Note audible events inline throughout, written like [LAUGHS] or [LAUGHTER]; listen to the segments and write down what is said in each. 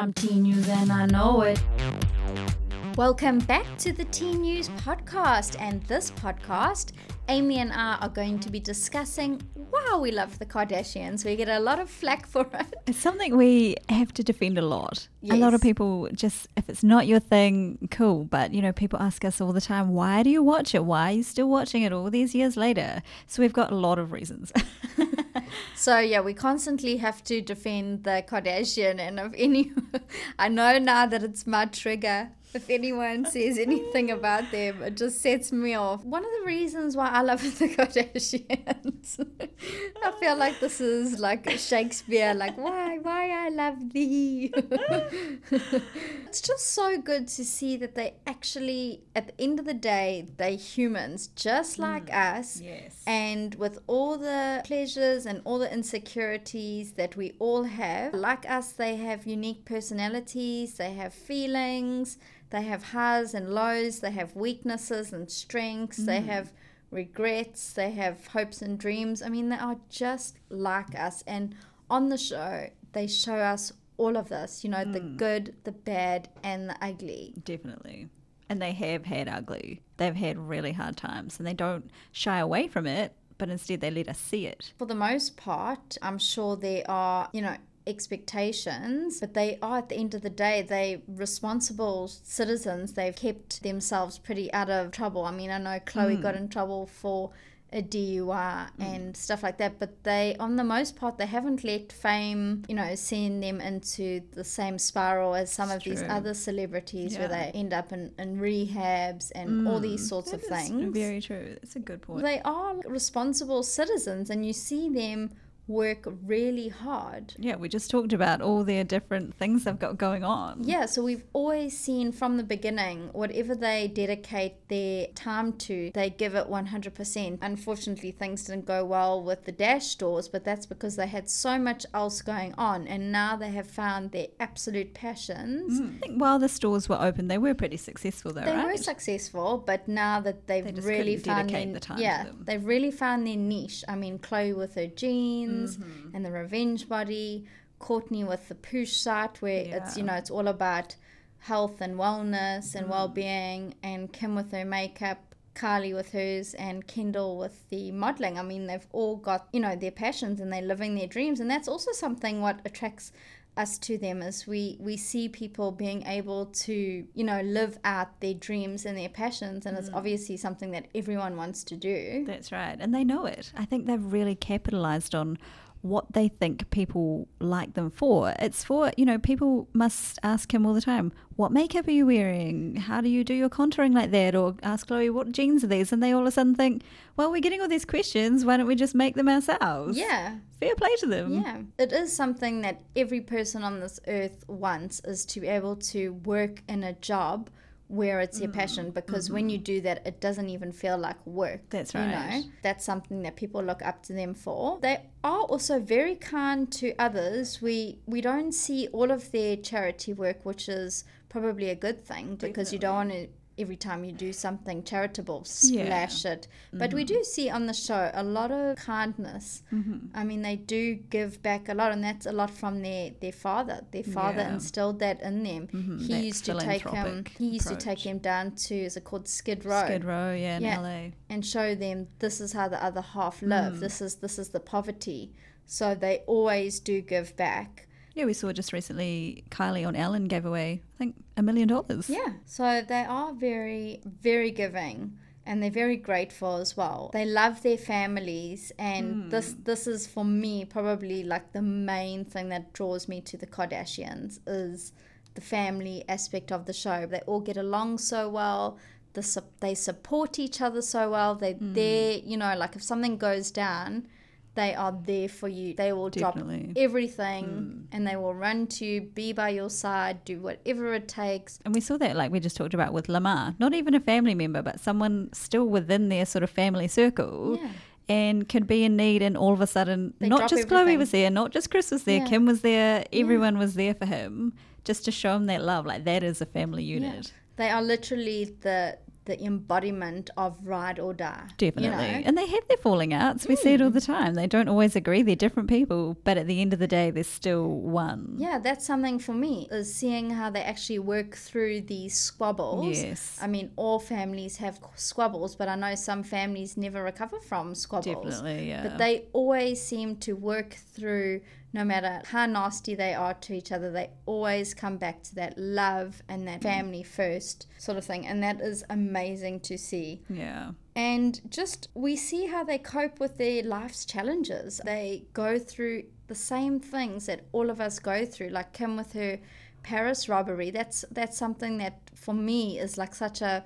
I'm Teen News and I know it. Welcome back to the Teen News podcast. And this podcast, Amy and I are going to be discussing wow, we love the Kardashians. We get a lot of flack for it. It's something we have to defend a lot. A lot of people just, if it's not your thing, cool. But, you know, people ask us all the time, why do you watch it? Why are you still watching it all these years later? So we've got a lot of reasons. [LAUGHS] So yeah, we constantly have to defend the Kardashian, and if any, [LAUGHS] I know now that it's my trigger. If anyone says anything about them, it just sets me off. One of the reasons why I love [LAUGHS] the Kardashians, [LAUGHS] I feel like this is like Shakespeare, like why, why I love thee. [LAUGHS] it's just so good to see that they actually, at the end of the day, they humans just hmm. like us. yes. And with all the pleasures and all the insecurities that we all have, like us, they have unique personalities, they have feelings, they have highs and lows, they have weaknesses and strengths, they hmm. have regrets, they have hopes and dreams. I mean, they are just like us. And on the show, they show us all of this you know, the hmm. good, the bad, and the ugly. Definitely. And they have had ugly. They've had really hard times and they don't shy away from it, but instead they let us see it. For the most part, I'm sure there are, you know, expectations, but they are at the end of the day, they responsible citizens. They've kept themselves pretty out of trouble. I mean, I know Khloe got hmm. in trouble for a DUI mm. and stuff like that, but they, on the most part, they haven't let fame, you know, send them into the same spiral as some of these other celebrities where they end up in, in rehabs and all mm. these sorts of That is things. Very true. It's a good point. they are responsible citizens and you see them work really hard. yeah, we just talked about all their different things they've got going on. Yeah, so we've always seen from the beginning, whatever they dedicate their time to, they give it 100%. Unfortunately, things didn't go well with the Dash stores, but that's because they had so much else going on, and now they have found their absolute passions. Mm. I think while the stores were open, they were pretty successful though, They right? were successful, but now that they've They really found their, the yeah, them. they've really found their niche. I mean, Khloe with her jeans Mm-hmm. and the revenge body, Kourtney with the Poosh site where it's you know it's all about health and wellness Mm. and well-being, and Kim with her makeup. Carly with hers and Kendall with the modeling. I mean, they've all got, you know, their passions and they're living their dreams. And that's also something what attracts us to them is we we see people being able to you know live out their dreams and their passions and Mm. it's obviously something that everyone wants to do That's right. And they know it. I think they've really capitalized on what they think people like them for. It's for, you know, people must ask him all the time, what makeup are you wearing? How do you do your contouring like that? Or ask Khloe, what jeans are these? And they all of a sudden think, well, we're getting all these questions. Why don't we just make them ourselves? yeah Fair play to them. yeah it is something that every person on this earth wants is to be able to work in a job where it's your passion because when you do that it doesn't even feel like work mm-hmm. That's you know? That's something that people look up to them for. They are also very kind to others. We we don't see all of their charity work which is probably a good thing because you don't want to every time you do something charitable Yeah. splash it but we mm-hmm. do see on the show a lot of kindness mm-hmm. i mean they do give back a lot and that's a lot from their their father their father Yeah. instilled that in them mm-hmm. he that used to take um, him he used to take him down to is it called skid row Skid Row, yeah, in Yeah. LA. and show them this is how the other half live. Hmm. This is this is the poverty. So they always do give back. Yeah, we saw just recently Kylie on Ellen gave away, I think, a million dollars. Yeah. So they are very very giving and they're very grateful as well. They love their families and hmm. this this is for me probably like the main thing that draws me to the Kardashians is the family aspect of the show. They all get along so well. The, they support each other so well. They hmm. they're you know like if something goes down, they are there for you. They will Definitely. drop everything hmm. and they will run to you, be by your side, do whatever it takes. And we saw that, like we just talked about with Lamar, not even a family member, but someone still within their sort of family circle. Yeah. And can be in need, and all of a sudden, They not just Khloe was there, not just Kris was there, Yeah. Kim was there, everyone was there for him, just to show him that love. Like that is a family unit. They are literally the the embodiment of ride or die. you Definitely. know? And they have their falling outs. We see it all the hmm. time. They don't always agree. They're different people, but at the end of the day, they're still one. Yeah, that's something for me is seeing how they actually work through these squabbles. Yes. I mean, all families have squabbles, but I know some families never recover from squabbles. Definitely, yeah. But they always seem to work through, no matter how nasty they are to each other, they always come back to that love and that family first sort of thing. And that is amazing to see. Yeah. And just we see how they cope with their life's challenges. They go through the same things that all of us go through, like Kim with her Paris robbery. That's that's something that for me is like such a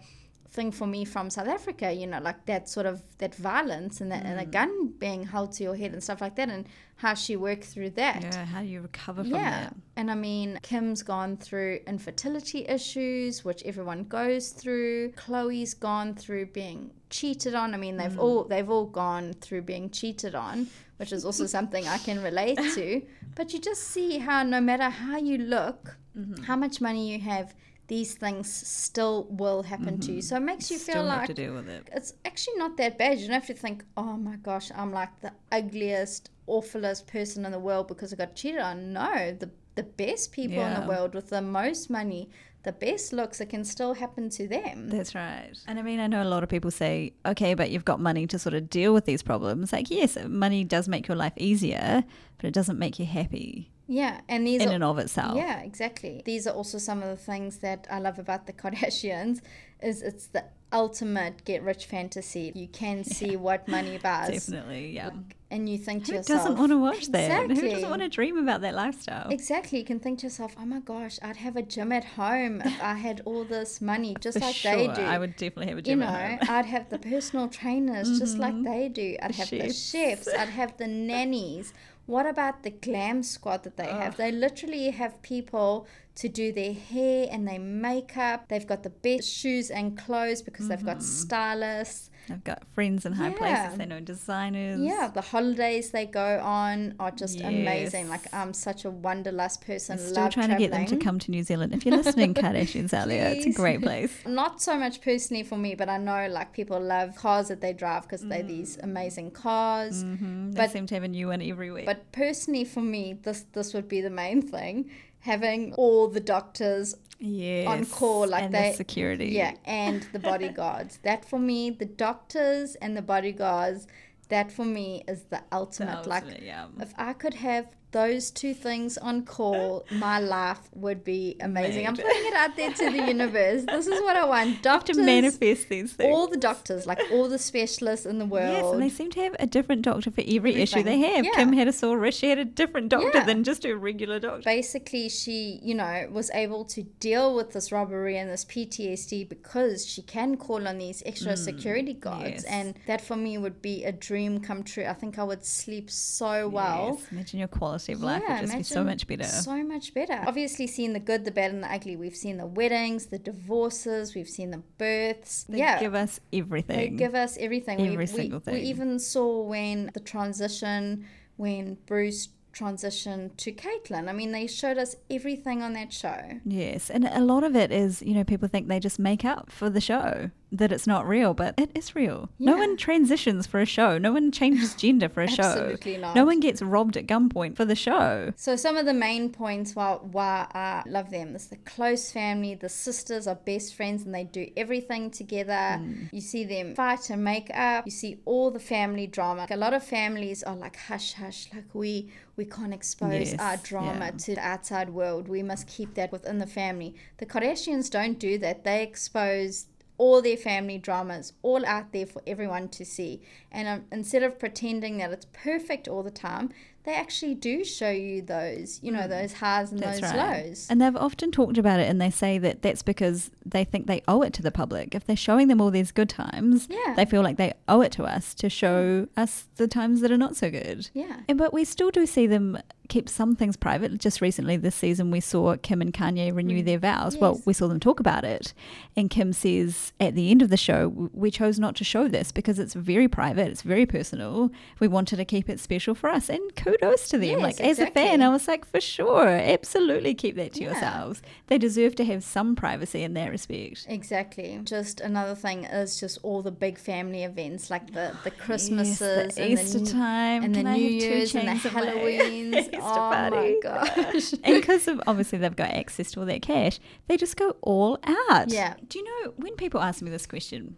thing for me from South Africa, you know, like that sort of that violence and that and a mm. gun being held to your head and stuff like that and how she worked through that. Yeah. How do you recover from Yeah. that? And I mean, Kim's gone through infertility issues, which everyone goes through. Khloe's gone through being cheated on. I mean, they've mm. all they've all gone through being cheated on, which is also [LAUGHS] something I can relate to. But you just see how no matter how you look, mm-hmm. how much money you have, these things still will happen to you. Mm-hmm. So it makes you feel Still have like to deal with it. it's actually not that bad. You don't have to think, oh my gosh, I'm like the ugliest, awfulest person in the world because I got cheated on. No, the the best people in the world with the most money, the best looks, it can still happen to them. That's right. And I mean, I know a lot of people say, okay, but you've got money to sort of deal with these problems. Like, yes, money does make your life easier, but it doesn't make you happy yeah, and these in are and of itself. Yeah, exactly. These are also some of the things that I love about the [LAUGHS] Kardashians is it's the ultimate get rich fantasy. You can [LAUGHS] see what money buys. Definitely, yeah. And you think to yourself, Who doesn't want to watch that? Exactly. Who doesn't want to dream about that lifestyle? Exactly. You can think to yourself, oh my gosh, I'd have a gym at home if I had all this money, [LAUGHS] just For like sure, they do. I would definitely have a gym. you know, at home. I'd have the personal trainers just like mm-hmm. they do. I'd The have the chefs. chefs. I'd have the nannies. What about the glam squad that they have? They literally have people to do their hair and their makeup. They've got the best shoes and clothes because they've got mm-hmm. stylists. I've got friends in high Yeah. places. They know designers. Yeah, the holidays they go on are just amazing. Like I'm such a wanderlust person. Still love trying to get them to come to New Zealand. If you're listening, [LAUGHS] Kardashians out there, it's a great place. [LAUGHS] Not so much personally for me, but I know like people love cars that they drive because they're these amazing cars. Mm, they But- seem to have a new one every week. But personally for me, this this would be the main thing. Having all the doctors yes, on call, like and they the security. Yeah, and the bodyguards. that for me, the doctors and the bodyguards, that for me is the The ultimate. like yeah. if I could have those two things on call, my life would be amazing. I'm putting it out there to the universe. This is what I want. [LAUGHS] to Doctors, manifest these things. all the doctors, like all the specialists in the world. Yes, and they seem to have a different doctor for every issue they have. Yeah. Kim had a sore wrist. She had a different doctor Yeah. than just a regular doctor. basically she you know was able to deal with this robbery and this ptsd because she can call on these extra security guards Mm, yes. and that for me would be a dream come true i think i would sleep so well Yes, Imagine your quality of life would just be so much better. So much better. Obviously, seen the good, the bad, and the ugly. We've seen the weddings, the divorces, we've seen the births. They yeah, give us they everything. give us everything. we, Every we- single We thing. even saw when the transition, when Bruce transitioned to Caitlyn. I mean, they showed us everything on that show. Yes, and a lot of it is, you know, people think they just make up for the show, that it's not real, but it is real. No one transitions for a show. No one changes [LAUGHS] gender for a show. Absolutely not. No one gets robbed at gunpoint for the show. So some of the main points why why I love them is the close family. The sisters are best friends and they do everything together. Hmm. You see them fight and make up. You see all the family drama. A lot of families are like hush hush, like we we can't expose Yes, our drama yeah. to the outside world. We must keep that within the family. The Kardashians don't do that. They expose all their family dramas all out there for everyone to see. And um, instead of pretending that it's perfect all the time, they actually do show you those, you know, those highs and Hmm. That's those right. lows. And they've often talked about it and they say that that's because they think they owe it to the public. If they're showing them all these good times, Yeah. they feel like they owe it to us to show us the times that are not so good. yeah. And, but we still do see them keep some things private. Just recently this season, we saw Kim and Kanye renew their vows. Well, Mm. We saw them talk about it. And Kim says at the end of the show, we chose not to show this because it's very private, it's very personal. We wanted to keep it special for us. And kudos to them. Yes, like as a fan. I was like, for sure, absolutely keep that to Yeah. yourselves. They deserve to have some privacy in that respect. Exactly. Just another thing is just all the big family events like the the Christmases Yes, the and Easter the, time, and the Can New Year's and the chains at my Halloweens. [LAUGHS] Oh party? my gosh. [LAUGHS] and because of obviously they've got access to all that cash, they just go all out. Yeah. Do you know when people ask me this question,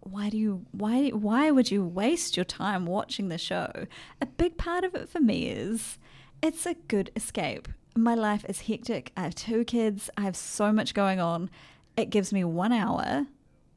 why do you why why would you waste your time watching the show? A big part of it for me is it's a good escape. My life is hectic. I have two kids. I have so much going on. It gives me one hour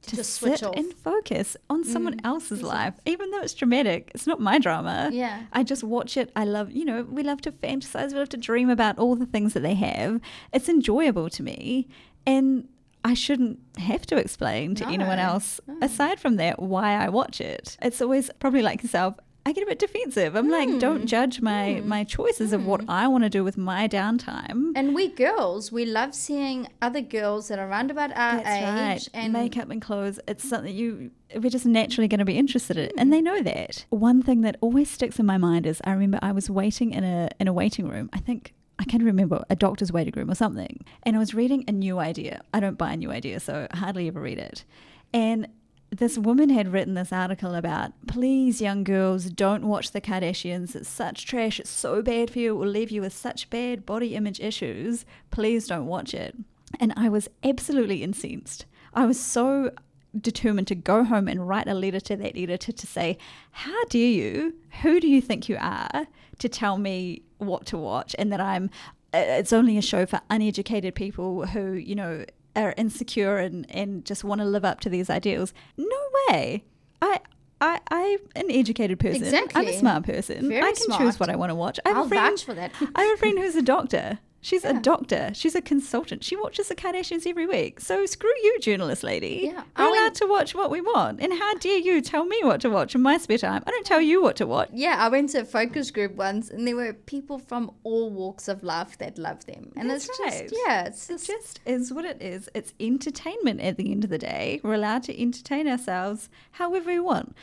to switch sit off. and focus on someone Mm, else's life, even though it's dramatic. It's not my drama. Yeah. I just watch it. I love, you know, we love to fantasize, we love to dream about all the things that they have. It's enjoyable to me. And I shouldn't have to explain to anyone else, no. aside from that, why I watch it. It's always probably like yourself. I get a bit defensive. I'm like, don't Mm, judge my mm, my choices of what mm. I want to do with my downtime. And we girls, we love seeing other girls that are around about our That's age right. and makeup and clothes. It's something you we're just naturally going to be interested in, and they know that. One thing that always sticks in my mind is I remember I was waiting in a in a waiting room. I think I can't remember a doctor's waiting room or something, and I was reading a new idea. I don't buy a new idea, so I hardly ever read it. And this woman had written this article about please young girls don't watch the kardashians. It's such trash. It's so bad for you. It will leave you with such bad body image issues. Please don't watch it. And i was absolutely incensed. I was so determined to go home and write a letter to that editor to say how dare you? Who do you think you are to tell me what to watch? And that i'm uh, it's only a show for uneducated people who you know are insecure and, and just want to live up to these ideals. No way. I I I'm an educated person. Exactly. I'm a smart person. Very I can choose what I want to watch. I have I'll a friend, vouch for that. I have a friend who's a doctor. She's a doctor. She's a consultant. She watches the Kardashians every week. So screw you, journalist lady. Yeah. We're allowed to watch what we want. And how dare you tell me what to watch in my spare time? I don't tell you what to watch. Yeah, I went to a focus group once, and there were people from all walks of life that love them, and That's it's right. just yeah, it's It just just is what it is. It's entertainment at the end of the day. We're allowed to entertain ourselves however we want.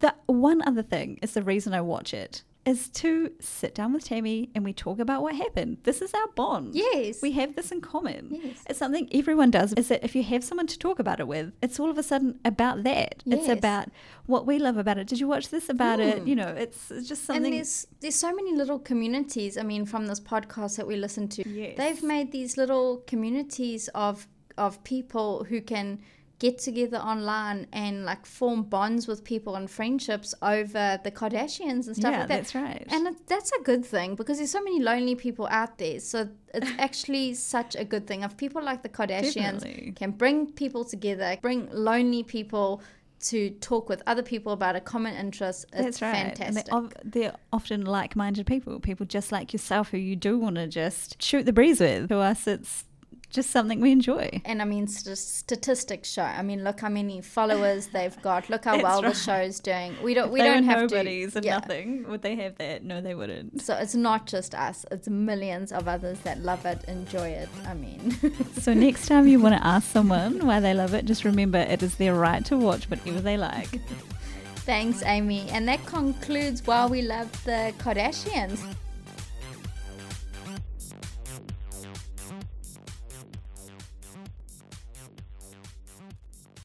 The one other thing is the reason I watch it is to sit down with Tammy and we talk about what happened. This is our bond. yes, We have this in common. Yes. It's something everyone does. Is that if you have someone to talk about it with, it's all of a sudden about that. Yes. It's about what we love about it. Did you watch this about it? Mm. You know, it's, it's just something. and there's there's so many little communities. I mean, from this podcast that we listen to, Yes. they've made these little communities of of people who can get together online and like form bonds with people and friendships over the Kardashians and stuff yeah, like that. that's right. And it, that's a good thing because there's so many lonely people out there. So it's [LAUGHS] actually such a good thing. If people like the Kardashians Definitely. can bring people together, bring lonely people to talk with other people about a common interest, it's That's right. And fantastic. they're, of, they're often like minded people, people just like yourself who you do want to just shoot the breeze with. To us, it's just something we enjoy. and I mean, st- statistics show. I mean, look how many followers they've got. Look how [LAUGHS] well right. the show's doing. We don't. If we don't have nobodies to. and yeah. nothing. Would they have that? No, they wouldn't. So it's not just us. It's millions of others that love it, enjoy it. I mean, [LAUGHS] So next time you want to ask someone why they love it, just remember it is their right to watch whatever they like. [LAUGHS] thanks, Amy. And that concludes why we love the Kardashians.